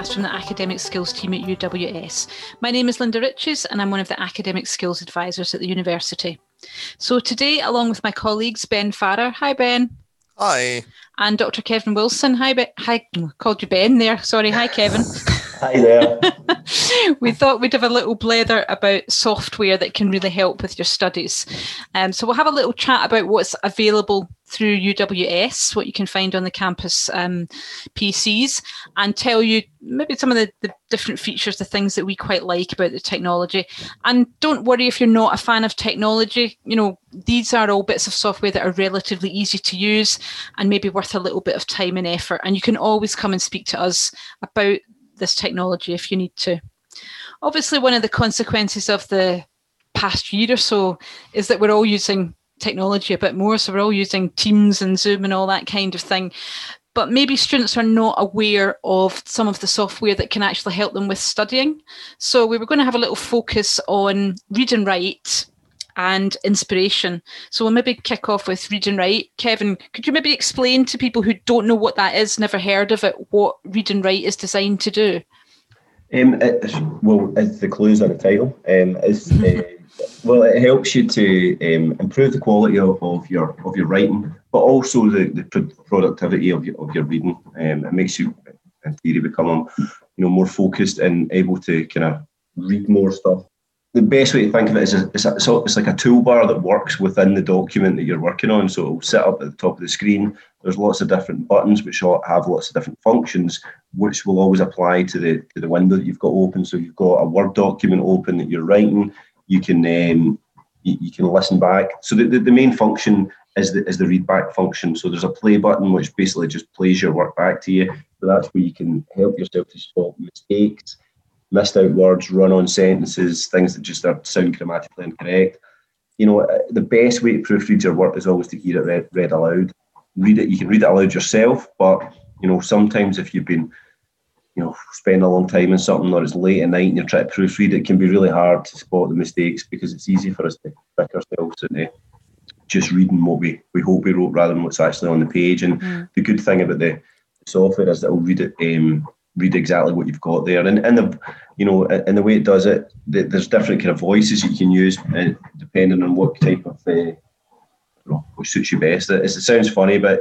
podcast from the Academic Skills team at UWS. My name is Linda Riches and I'm one of the Academic Skills Advisors at the university. So today, along with my colleagues, Ben Farrer. Hi, Ben. Hi. And Dr. Kevin Wilson. Hi, ben. Hi, called you Ben there. Sorry. Hi, Kevin. Hi there. we thought we'd have a little blather about software that can really help with your studies. Um, so we'll have a little chat about what's available through UWS, what you can find on the campus um, PCs, and tell you maybe some of the, the different features, the things that we quite like about the technology. And don't worry if you're not a fan of technology, you know, these are all bits of software that are relatively easy to use and maybe worth a little bit of time and effort. And you can always come and speak to us about this technology if you need to. Obviously, one of the consequences of the past year or so is that we're all using technology a bit more. So we're all using Teams and Zoom and all that kind of thing. But maybe students are not aware of some of the software that can actually help them with studying. So we were going to have a little focus on read and write and inspiration. So we'll maybe kick off with read and write. Kevin, could you maybe explain to people who don't know what that is, never heard of it, what read and write is designed to do? Um, it, well, it's the clues on the title. Um, it's, uh, well, it helps you to um, improve the quality of, of, your of your writing, but also the, the productivity of your, of your reading. Um, it makes you, in theory, become you know more focused and able to kind of read more stuff the best way to think of it is a, it's, a, it's like a toolbar that works within the document that you're working on. So it'll sit up at the top of the screen. There's lots of different buttons which have lots of different functions, which will always apply to the to the window that you've got open. So you've got a Word document open that you're writing. You can um, you, you, can listen back. So the, the, the main function is the is the read back function. So there's a play button which basically just plays your work back to you. So that's where you can help yourself to spot mistakes missed out words, run on sentences, things that just are sound grammatically incorrect. You know, uh, the best way to proofread your work is always to hear it read, read aloud. Read it, you can read it aloud yourself, but you know, sometimes if you've been, you know, spend a long time in something or it's late at night and you're trying to proofread, it can be really hard to spot the mistakes because it's easy for us to trick ourselves into just reading what we, we hope we wrote rather than what's actually on the page. And mm. the good thing about the software is that it'll read it um, read exactly what you've got there. And and the you know and the way it does it, there's different kind of voices you can use uh, depending on what type of uh, what suits you best. It, it sounds funny, but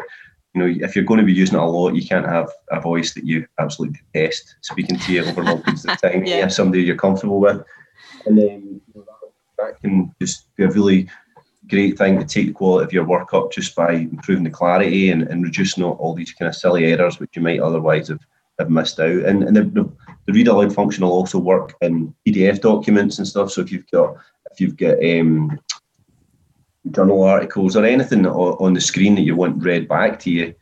you know if you're going to be using it a lot, you can't have a voice that you absolutely detest speaking to you over long periods of time. yeah. somebody you're comfortable with, and then you know, that, that can just be a really great thing to take the quality of your work up just by improving the clarity and, and reducing all, all these kind of silly errors which you might otherwise have have missed out. And, and the, the, read aloud function will also work in PDF documents and stuff. So if you've got if you've got um, journal articles or anything on the screen that you want read back to you,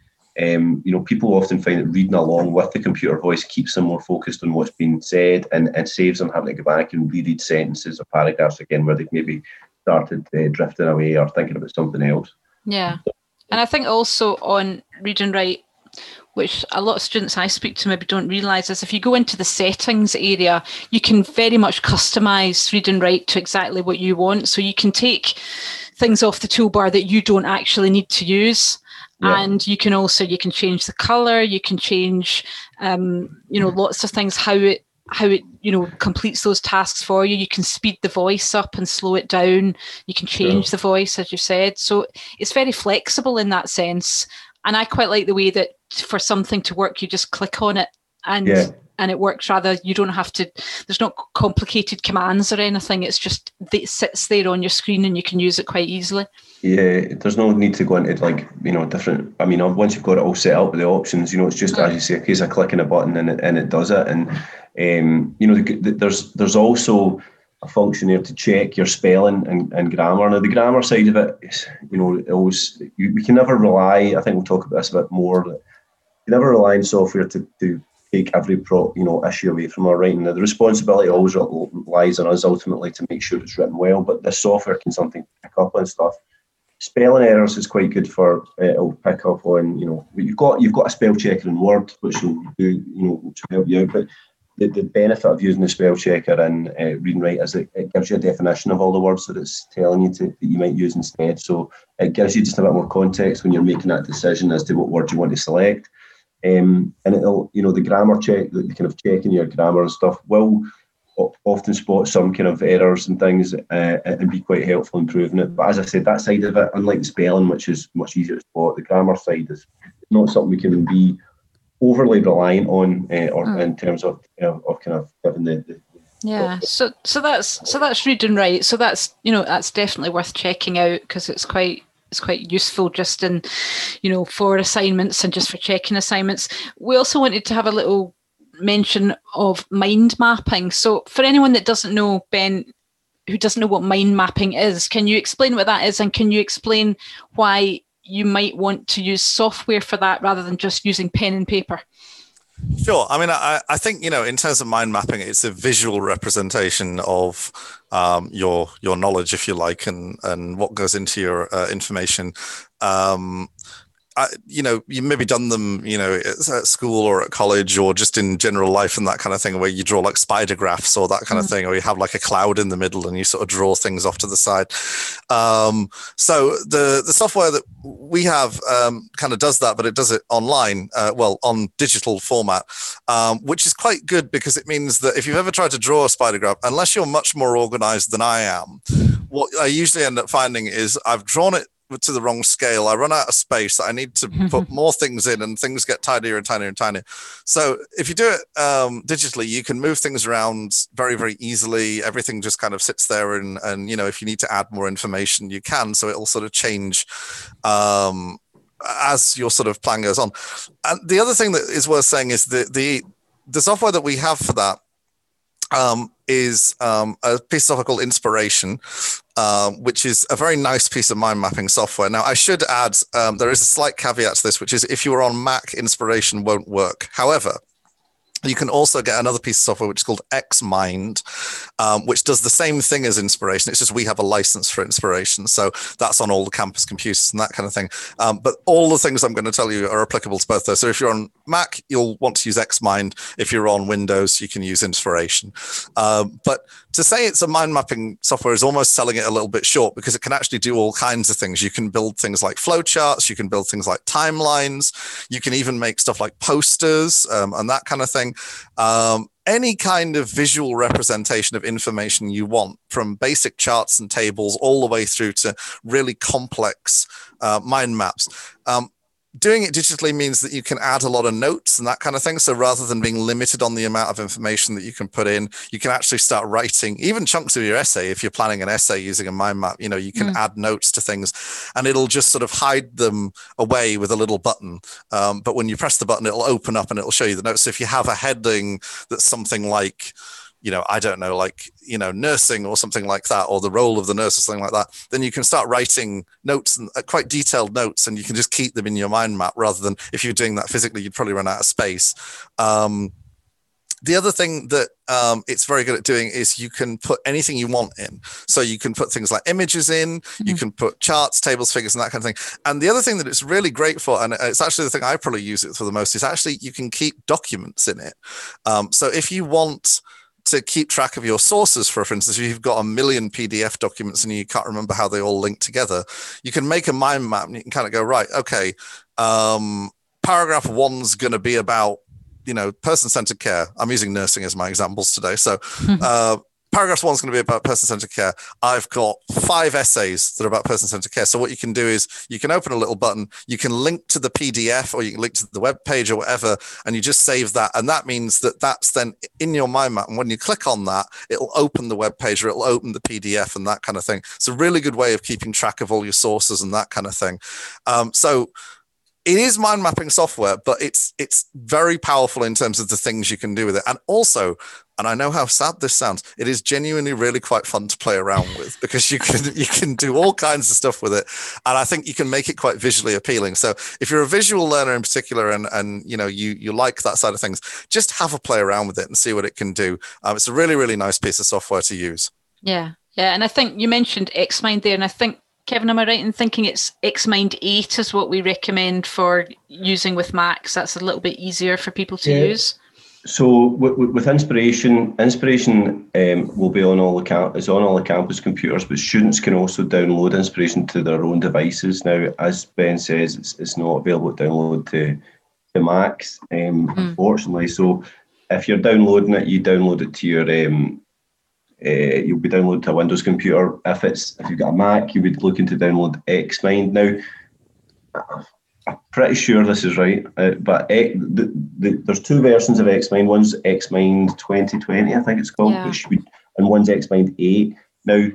um, you know, people often find that reading along with the computer voice keeps them more focused on what's being said and, and saves them having to go back and reread sentences or paragraphs again where they've maybe started uh, drifting away or thinking about something else. Yeah. And I think also on read and write, which a lot of students I speak to maybe don't realise is if you go into the settings area, you can very much customise read and write to exactly what you want. So you can take things off the toolbar that you don't actually need to use. Yeah. And you can also you can change the color, you can change um, you know lots of things how it how it you know completes those tasks for you you can speed the voice up and slow it down you can change yeah. the voice as you said so it's very flexible in that sense and i quite like the way that for something to work, you just click on it and yeah. and it works. Rather, you don't have to. There's not complicated commands or anything. It's just it sits there on your screen and you can use it quite easily. Yeah, there's no need to go into like you know different. I mean, once you've got it all set up with the options, you know, it's just as you say, a case of clicking a button and it and it does it. And um, you know, the, the, there's there's also a function there to check your spelling and, and grammar. Now, the grammar side of it, is, you know, it always you, we can never rely. I think we'll talk about this a bit more. Never rely on software to, to take every pro, you know issue away from our writing. The responsibility always lies on us ultimately to make sure it's written well. But the software can something pick up on stuff. Spelling errors is quite good for uh, it'll pick up on you know you've got you've got a spell checker in Word which will do you know will help you out. But the, the benefit of using the spell checker and uh, read and write is it, it gives you a definition of all the words that it's telling you to, that you might use instead. So it gives you just a bit more context when you're making that decision as to what word you want to select. Um, and it'll, you know, the grammar check, the, kind of checking your grammar and stuff will often spot some kind of errors and things uh, and be quite helpful in improving it. But as I said, that side of it, unlike the spelling, which is much easier to spot, the grammar side is not something we can be overly reliant on, uh, or mm. in terms of you know, of kind of giving the, the yeah so so that's so that's read and write so that's you know that's definitely worth checking out because it's quite it's quite useful just in you know for assignments and just for checking assignments we also wanted to have a little mention of mind mapping. So, for anyone that doesn't know, Ben, who doesn't know what mind mapping is, can you explain what that is and can you explain why you might want to use software for that rather than just using pen and paper? Sure. I mean, I, I think you know, in terms of mind mapping, it's a visual representation of um, your your knowledge, if you like, and and what goes into your uh, information. Um, I, you know, you maybe done them, you know, at school or at college or just in general life and that kind of thing, where you draw like spider graphs or that kind mm. of thing, or you have like a cloud in the middle and you sort of draw things off to the side. Um, so the the software that we have um, kind of does that, but it does it online, uh, well, on digital format, um, which is quite good because it means that if you've ever tried to draw a spider graph, unless you're much more organized than I am, what I usually end up finding is I've drawn it to the wrong scale. I run out of space. I need to put more things in, and things get tinier and tinier and tinier. So if you do it um, digitally, you can move things around very, very easily. Everything just kind of sits there, and and you know if you need to add more information, you can. So it'll sort of change. Um, as your sort of plan goes on, and the other thing that is worth saying is the the the software that we have for that um, is um, a piece of software called Inspiration, um, which is a very nice piece of mind mapping software. Now, I should add um, there is a slight caveat to this, which is if you are on Mac, Inspiration won't work. However, you can also get another piece of software which is called Xmind, um, which does the same thing as Inspiration. It's just we have a license for Inspiration, so that's on all the campus computers and that kind of thing. Um, but all the things I'm going to tell you are applicable to both those. So if you're on Mac, you'll want to use Xmind. If you're on Windows, you can use Inspiration. Um, but to say it's a mind mapping software is almost selling it a little bit short because it can actually do all kinds of things. You can build things like flowcharts, you can build things like timelines, you can even make stuff like posters um, and that kind of thing. Um, any kind of visual representation of information you want, from basic charts and tables all the way through to really complex uh, mind maps. Um, doing it digitally means that you can add a lot of notes and that kind of thing. So rather than being limited on the amount of information that you can put in, you can actually start writing even chunks of your essay. If you're planning an essay using a mind map, you know, you can mm. add notes to things and it'll just sort of hide them away with a little button. Um, but when you press the button, it'll open up and it'll show you the notes. So if you have a heading that's something like, you know, I don't know, like, you know, nursing or something like that, or the role of the nurse or something like that, then you can start writing notes and uh, quite detailed notes and you can just keep them in your mind map rather than if you're doing that physically, you'd probably run out of space. Um, the other thing that um, it's very good at doing is you can put anything you want in. So you can put things like images in, mm-hmm. you can put charts, tables, figures, and that kind of thing. And the other thing that it's really great for, and it's actually the thing I probably use it for the most, is actually you can keep documents in it. Um, so if you want, to keep track of your sources for for instance if you've got a million pdf documents and you can't remember how they all link together you can make a mind map and you can kind of go right okay um, paragraph one's going to be about you know person-centered care. I'm using nursing as my examples today so uh, paragraph one is going to be about person-centered care. I've got five essays that are about person-centered care. So what you can do is you can open a little button, you can link to the PDF or you can link to the web page or whatever, and you just save that. And that means that that's then in your mind map. And when you click on that, it'll open the web page or it'll open the PDF and that kind of thing. It's a really good way of keeping track of all your sources and that kind of thing. Um, so it is mind mapping software, but it's it's very powerful in terms of the things you can do with it. And also, and I know how sad this sounds, it is genuinely really quite fun to play around with because you can you can do all kinds of stuff with it. And I think you can make it quite visually appealing. So if you're a visual learner in particular and and you know you you like that side of things, just have a play around with it and see what it can do. Um, it's a really, really nice piece of software to use. Yeah. Yeah. And I think you mentioned Xmind there, and I think Kevin, am I right in thinking it's Xmind 8 is what we recommend for using with Macs? That's a little bit easier for people to yeah. use. So with, with inspiration, inspiration um, will be on all the camp is on all the campus computers, but students can also download inspiration to their own devices. Now, as Ben says, it's, it's not available to download to the Macs, um, mm. unfortunately. So if you're downloading it, you download it to your um, uh, you'll be downloading to a Windows computer. If it's if you've got a Mac, you would be looking to download Xmind. Now, I'm pretty sure this is right, uh, but the, the, there's two versions of Xmind. One's Xmind 2020, I think it's called, yeah. would, and one's Xmind 8. Now,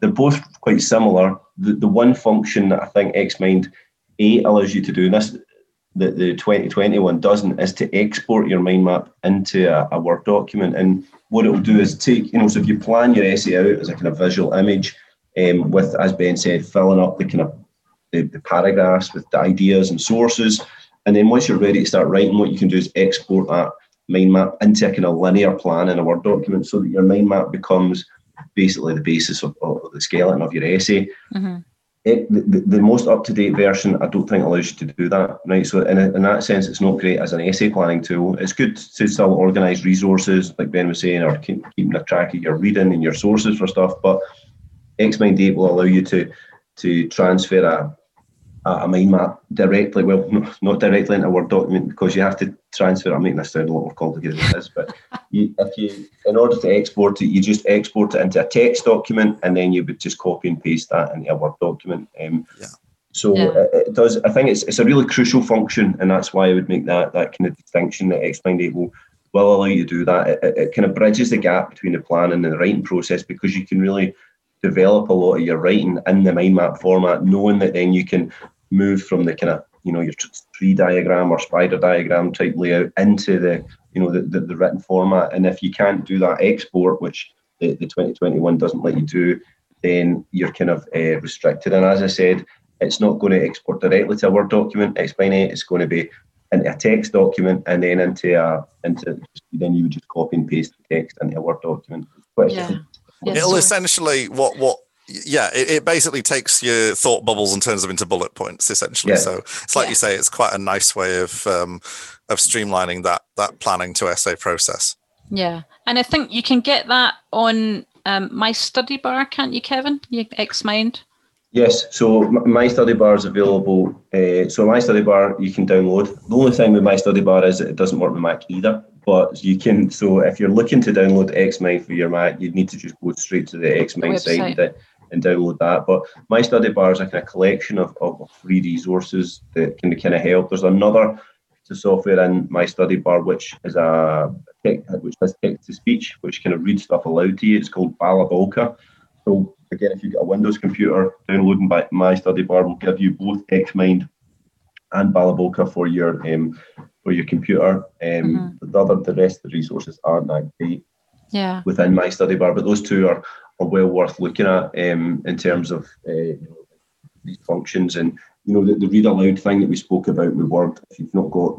they're both quite similar. The, the one function that I think Xmind 8 allows you to do, and this that the 2020 one doesn't, is to export your mind map into a, a Word document. And what it will do is take, you know, so if you plan your essay out as a kind of visual image, um, with, as Ben said, filling up the kind of the, the paragraphs with the ideas and sources. And then once you're ready to start writing, what you can do is export that mind map into a kind of linear plan in a Word document so that your mind map becomes basically the basis of, of the skeleton of your essay. Mm-hmm. It, the, the, most up-to-date version, I don't think allows you to do that, right? So in, in that sense, it's not great as an essay planning tool. It's good to still organise resources, like Ben was saying, or keep, keeping a track of your reading and your sources for stuff. But Xmind 8 will allow you to to transfer a, a mind map directly, well, not directly into a Word document because you have to transfer. I'm making this sound a lot more complicated than this, but you, if you, in order to export it, you just export it into a text document, and then you would just copy and paste that into a Word document. Um, yeah. So yeah. It, it, does. I think it's it's a really crucial function, and that's why I would make that that kind of distinction that Xmind 8 will will allow you to do that. It, it, kind of bridges the gap between the planning and the writing process because you can really develop a lot of your writing in the mind map format, knowing that then you can move from the kind of you know your tree diagram or spider diagram type layout into the you know the, the, the written format. And if you can't do that export, which the, the 2021 doesn't let you do, then you're kind of uh, restricted. And as I said, it's not going to export directly to a Word document. Explain it. It's going to be into a text document and then into a into then you would just copy and paste the text into a Word document. Yeah. It'll essentially what what yeah, it, it, basically takes your thought bubbles and turns them into bullet points, essentially. Yeah. So it's like yeah. you say, it's quite a nice way of um, of streamlining that that planning to essay process. Yeah, and I think you can get that on um, my study bar, can't you, Kevin? You Xmind. Yes, so my study bar is available. Uh, so my study bar you can download. The only thing with my study bar is it doesn't work with Mac either. But you can. So if you're looking to download Xmind for your Mac, you need to just go straight to the Xmind site and download that. But my study bar is a kind of collection of, of free resources that can be kind of help. There's another software in my study bar which is a which has text to speech, which kind of reads stuff aloud to you. It's called Balabolka. So again, if you've got a Windows computer, downloading by my study bar will give you both Xmind and Balabolka for your um, for your computer. Um, mm-hmm. The other, the rest of the resources aren't that great. Yeah. Within my study bar, but those two are are well worth looking at um, in terms of uh, these functions and you know the, the, read aloud thing that we spoke about with Word. If you've not got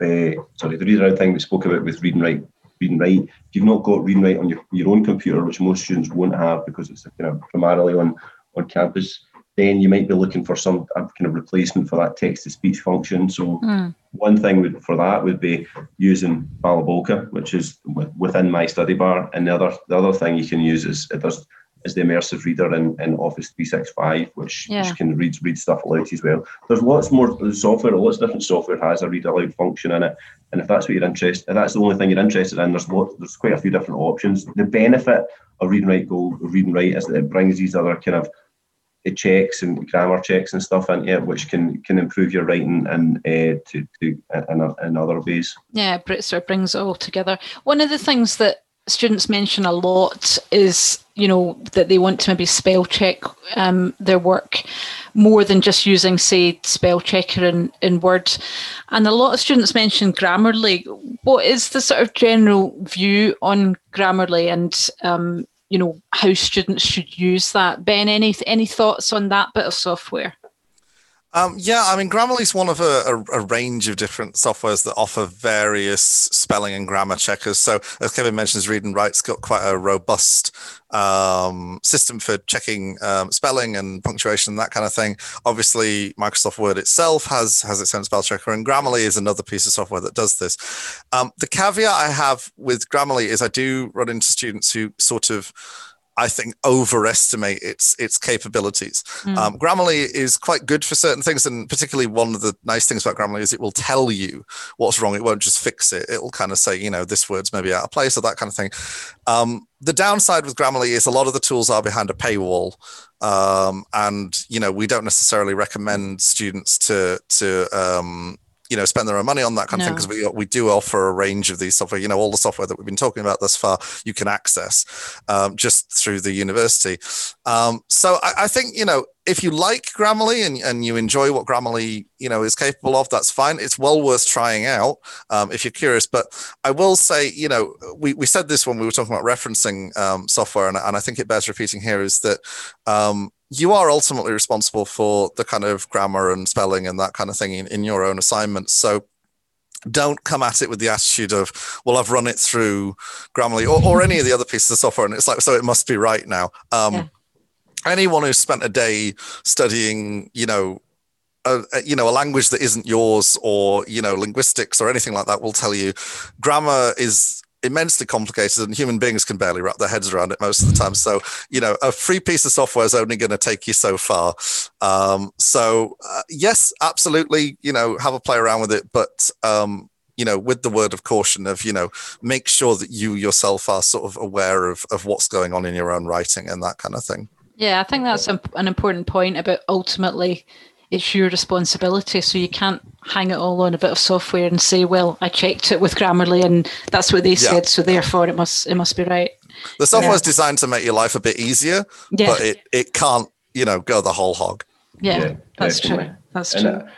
uh, sorry, the read aloud thing we spoke about with read and write, read and write. If you've not got read and write on your, your own computer, which most students won't have because it's primarily on on campus, then you might be looking for some kind of replacement for that text to speech function. So mm. One thing would, for that would be using Balabolka, which is within my study bar, and the other the other thing you can use is it does is the immersive reader in, in Office 365, which, yeah. which can read read stuff aloud as well. There's lots more software, lots of different software has a read aloud function in it. And if that's what you're interested, if that's the only thing you're interested in, there's lots, there's quite a few different options. The benefit of read and write gold, read and write is that it brings these other kind of checks and grammar checks and stuff into it, which can can improve your writing and uh, to to in, in other ways. Yeah, it sort of brings it all together. One of the things that students mention a lot is you know that they want to maybe spell check um, their work more than just using say spell checker in, in word and a lot of students mention grammarly what is the sort of general view on grammarly and um, you know how students should use that. Ben, any any thoughts on that bit of software? Um, yeah, I mean, Grammarly is one of a, a, a, range of different softwares that offer various spelling and grammar checkers. So, as Kevin mentions, Read and Write's got quite a robust um, system for checking um, spelling and punctuation and that kind of thing. Obviously, Microsoft Word itself has has its own spell checker, and Grammarly is another piece of software that does this. Um, the caveat I have with Grammarly is I do run into students who sort of I think overestimate its its capabilities. Mm. Um, Grammarly is quite good for certain things, and particularly one of the nice things about Grammarly is it will tell you what's wrong. It won't just fix it. It'll kind of say, you know, this word's maybe out of place or that kind of thing. Um, the downside with Grammarly is a lot of the tools are behind a paywall, um, and you know we don't necessarily recommend students to to um, you know spend their own money on that kind no. of thing because we we do offer a range of these software. You know, all the software that we've been talking about thus far, you can access um, just through the university. Um, so I, I, think you know if you like Grammarly and, and you enjoy what Grammarly you know is capable of, that's fine. It's well worth trying out um, if you're curious. But I will say, you know, we, we said this when we were talking about referencing um, software, and, and I think it bears repeating here is that um, you are ultimately responsible for the kind of grammar and spelling and that kind of thing in, in your own assignments. So don't come at it with the attitude of, well, I've run it through Grammarly or, or any of the other pieces of software, and it's like, so it must be right now. Um, yeah. Anyone who's spent a day studying, you know, a, a, you know a language that isn't yours or you know linguistics or anything like that will tell you grammar is immensely complicated and human beings can barely wrap their heads around it most of the time. So, you know, a free piece of software is only going to take you so far. Um, so, uh, yes, absolutely, you know, have a play around with it, but, um, you know, with the word of caution of, you know, make sure that you yourself are sort of aware of, of what's going on in your own writing and that kind of thing. Yeah, I think that's an important point about ultimately it's your responsibility. So you can't hang it all on a bit of software and say, "Well, I checked it with Grammarly and that's what they yeah. said, so therefore it must it must be right." The software yeah. is designed to make your life a bit easier, yeah. but it it can't, you know, go the whole hog. Yeah, yeah that's definitely. true. That's and, true.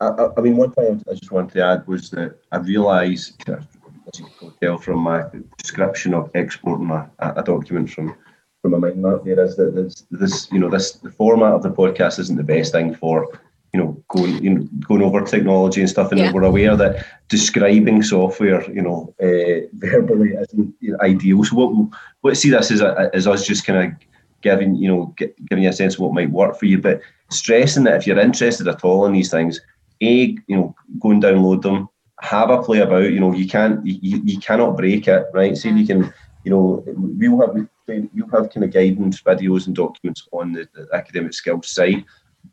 Uh, I, I, mean, one thing I just wanted to add was that I realised, as you can tell from my description of exporting a, a document from from a mind map there is that this, this you know this the format of the podcast isn't the best thing for you know going you know going over technology and stuff and yeah. we're aware that describing software you know uh, verbally isn't ideal. So what what see this as a, as us just kind of giving you know giving you a sense of what might work for you but stressing that if you're interested at all in these things a you know go and download them have a play about you know you can't you, you cannot break it right? See so you can you know we'll have you have kind of guidance videos and documents on the, the, academic skills site.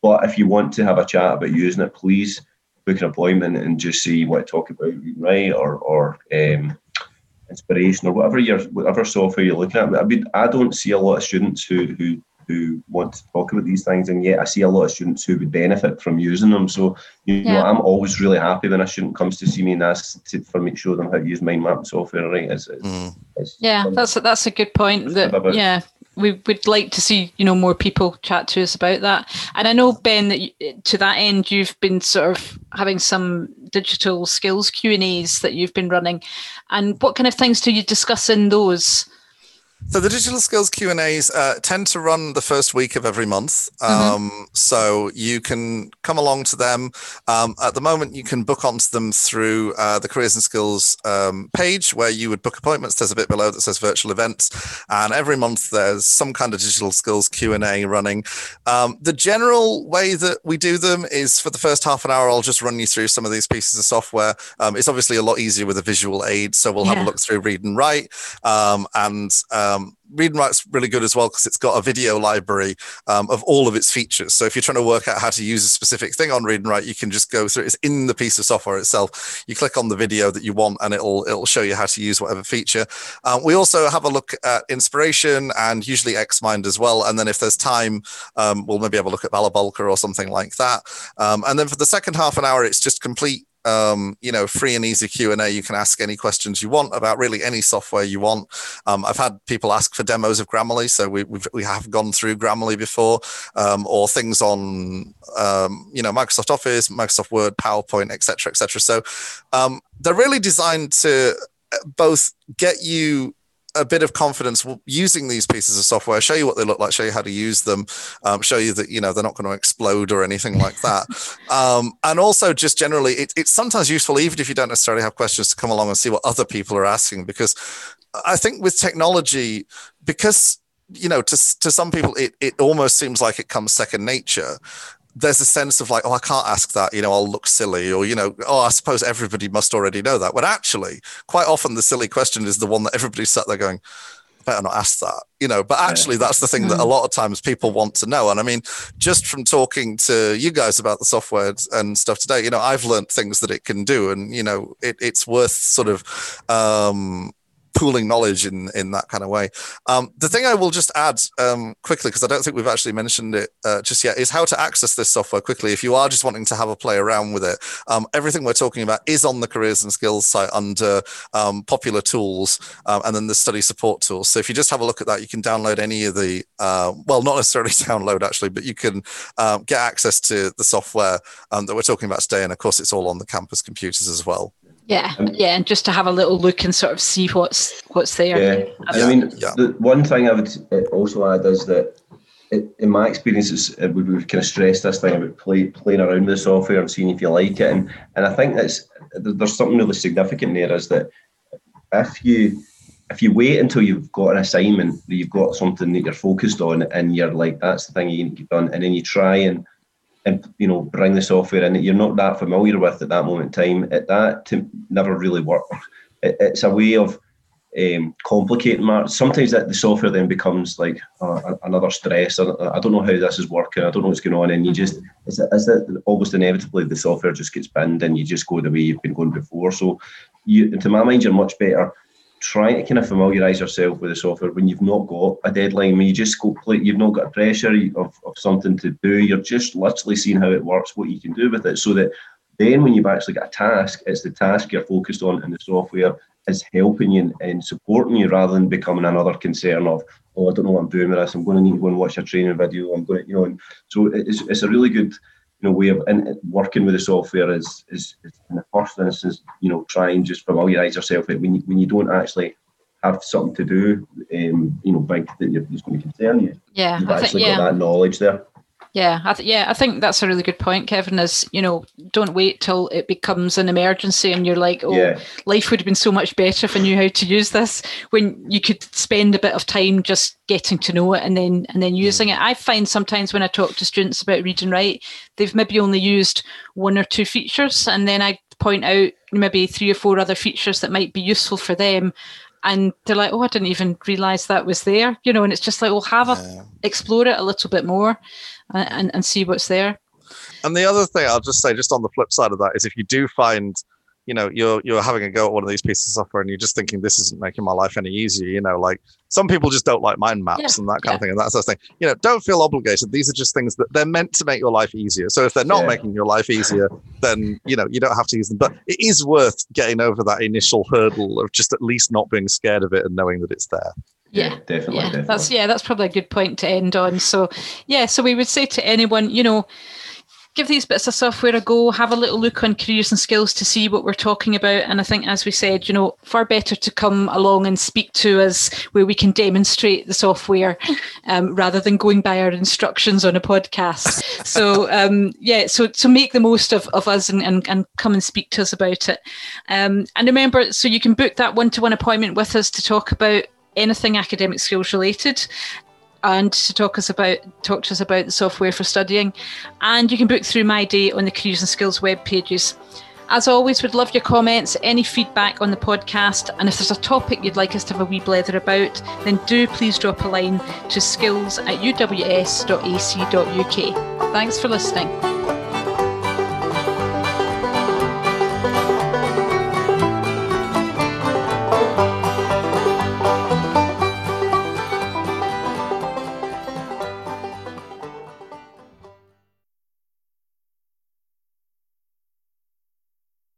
But if you want to have a chat about using it, please book an appointment and just see what to talk about, right? Or or um, inspiration or whatever your whatever software you're looking at. I mean, I don't see a lot of students who who who want to talk about these things, and yet I see a lot of students who would benefit from using them. So you yeah. know, I'm always really happy when a student comes to see me and asks to, for me to show them how to use mind map software. Right? It's, it's, mm. it's yeah, that's a, that's a good point. That yeah, we would like to see you know more people chat to us about that. And I know Ben that you, to that end you've been sort of having some digital skills Q and A's that you've been running. And what kind of things do you discuss in those? So the digital skills Q and A's uh, tend to run the first week of every month, mm-hmm. um, mm-hmm. so you can come along to them. Um, at the moment, you can book onto them through uh, the careers and skills um, page, where you would book appointments. There's a bit below that says virtual events, and every month there's some kind of digital skills Q and A running. Um, the general way that we do them is for the first half an hour, I'll just run you through some of these pieces of software. Um, it's obviously a lot easier with a visual aid, so we'll yeah. have a look through read and write um, and um, Read and Write's really good as well because it's got a video library um, of all of its features. So if you're trying to work out how to use a specific thing on Read and Write, you can just go through. It's in the piece of software itself. You click on the video that you want, and it'll it'll show you how to use whatever feature. Um, we also have a look at inspiration and usually Xmind as well. And then if there's time, um, we'll maybe have a look at Balabolka or something like that. Um, and then for the second half an hour, it's just complete um, you know, free and easy Q and A. You can ask any questions you want about really any software you want. Um, I've had people ask for demos of Grammarly, so we we've, we have gone through Grammarly before, um, or things on um, you know Microsoft Office, Microsoft Word, PowerPoint, etc., etc. So um, they're really designed to uh, both get you a bit of confidence using these pieces of software, show you what they look like, show you how to use them, um, show you that you know they're not going to explode or anything like that. um, and also, just generally, it, it's sometimes useful, even if you don't necessarily have questions, to come along and see what other people are asking, because I think with technology, because you know, to to some people, it it almost seems like it comes second nature there's a sense of like, oh, I can't ask that, you know, I'll look silly, or, you know, oh, I suppose everybody must already know that. But actually, quite often the silly question is the one that everybody's sat there going, I better not ask that, you know. But actually, that's the thing that a lot of times people want to know. And I mean, just from talking to you guys about the software and stuff today, you know, I've learned things that it can do, and you know, it, it's worth sort of um, pooling knowledge in in that kind of way. Um, the thing I will just add um, quickly, because I don't think we've actually mentioned it uh, just yet, is how to access this software quickly. If you are just wanting to have a play around with it, um, everything we're talking about is on the careers and skills site under um, popular tools, um, and then the study support tools. So if you just have a look at that, you can download any of the uh, well, not necessarily download actually, but you can get access to the software that we're talking about today, and of course, it's all on the campus computers as well. Yeah, um, yeah, and just to have a little look and sort of see what's what's there. Yeah, I mean, yeah. the one thing I would uh, also add is that, it, in my experiences, uh, we, have kind of stressed this thing about play, playing around with the software and seeing if you like it, and and I think that's there's something really significant there is that if you if you wait until you've got an assignment, you've got something that you're focused on, and you're like, that's the thing you need to get done, and then you try and and you know bring the software in that you're not that familiar with at that moment in time, it, that to never really works. It, it's a way of um, complicating matters. Sometimes that the software then becomes like uh, another stress. I, don't know how this is working. I don't know what's going on, and you just is it, is it almost inevitably the software just gets binned and you just go the way you've been going before. So you, to my mind, you're much better trying to kind of familiarize yourself with the software when you've not got a deadline, when you just go play, you've not got pressure of, of something to do, you're just literally seeing how it works, what you can do with it, so that then when you've actually got a task, it's the task you're focused on and the software is helping you and supporting you rather than becoming another concern of, oh, I don't know what I'm doing with this, I'm going to need to go and watch a training video, I'm going to, you know, and so it's, it's a really good you know, way of in, working with the software is, is, is in the first instance, you know, try and just familiarise yourself with when you, when you don't actually have something to do, um, you know, big that you're, just going to concern you. Yeah, you've actually think, yeah. got that knowledge there. Yeah, I th- yeah, I think that's a really good point, Kevin. Is you know, don't wait till it becomes an emergency and you're like, oh, yeah. life would have been so much better if I knew how to use this. When you could spend a bit of time just getting to know it and then and then using mm. it. I find sometimes when I talk to students about read and write, they've maybe only used one or two features, and then I point out maybe three or four other features that might be useful for them and they're like, "Oh, I didn't even realize that was there," you know. And it's just like, "Well, have a explore it a little bit more." And, and see what's there. And the other thing I'll just say, just on the flip side of that, is if you do find, you know, you're you're having a go at one of these pieces of software and you're just thinking this isn't making my life any easier, you know, like some people just don't like mind maps yeah. and that kind yeah. of thing and that sort of thing. You know, don't feel obligated. These are just things that they're meant to make your life easier. So if they're not yeah. making your life easier, then you know you don't have to use them. But it is worth getting over that initial hurdle of just at least not being scared of it and knowing that it's there yeah, definitely, yeah. Definitely. That's yeah, that's probably a good point to end on. So yeah, so we would say to anyone, you know, give these bits of software a go, have a little look on careers and skills to see what we're talking about. And I think, as we said, you know, far better to come along and speak to us where we can demonstrate the software um, rather than going by our instructions on a podcast. so um, yeah, so so make the most of, of us and, and, and come and speak to us about it. Um, and remember, so you can book that one to one appointment with us to talk about anything academic skills related and to talk us about talk to us about the software for studying. And you can book through my day on the Careers and Skills web pages. As always, we'd love your comments, any feedback on the podcast, and if there's a topic you'd like us to have a wee blether about, then do please drop a line to skills at uws.ac.uk. Thanks for listening.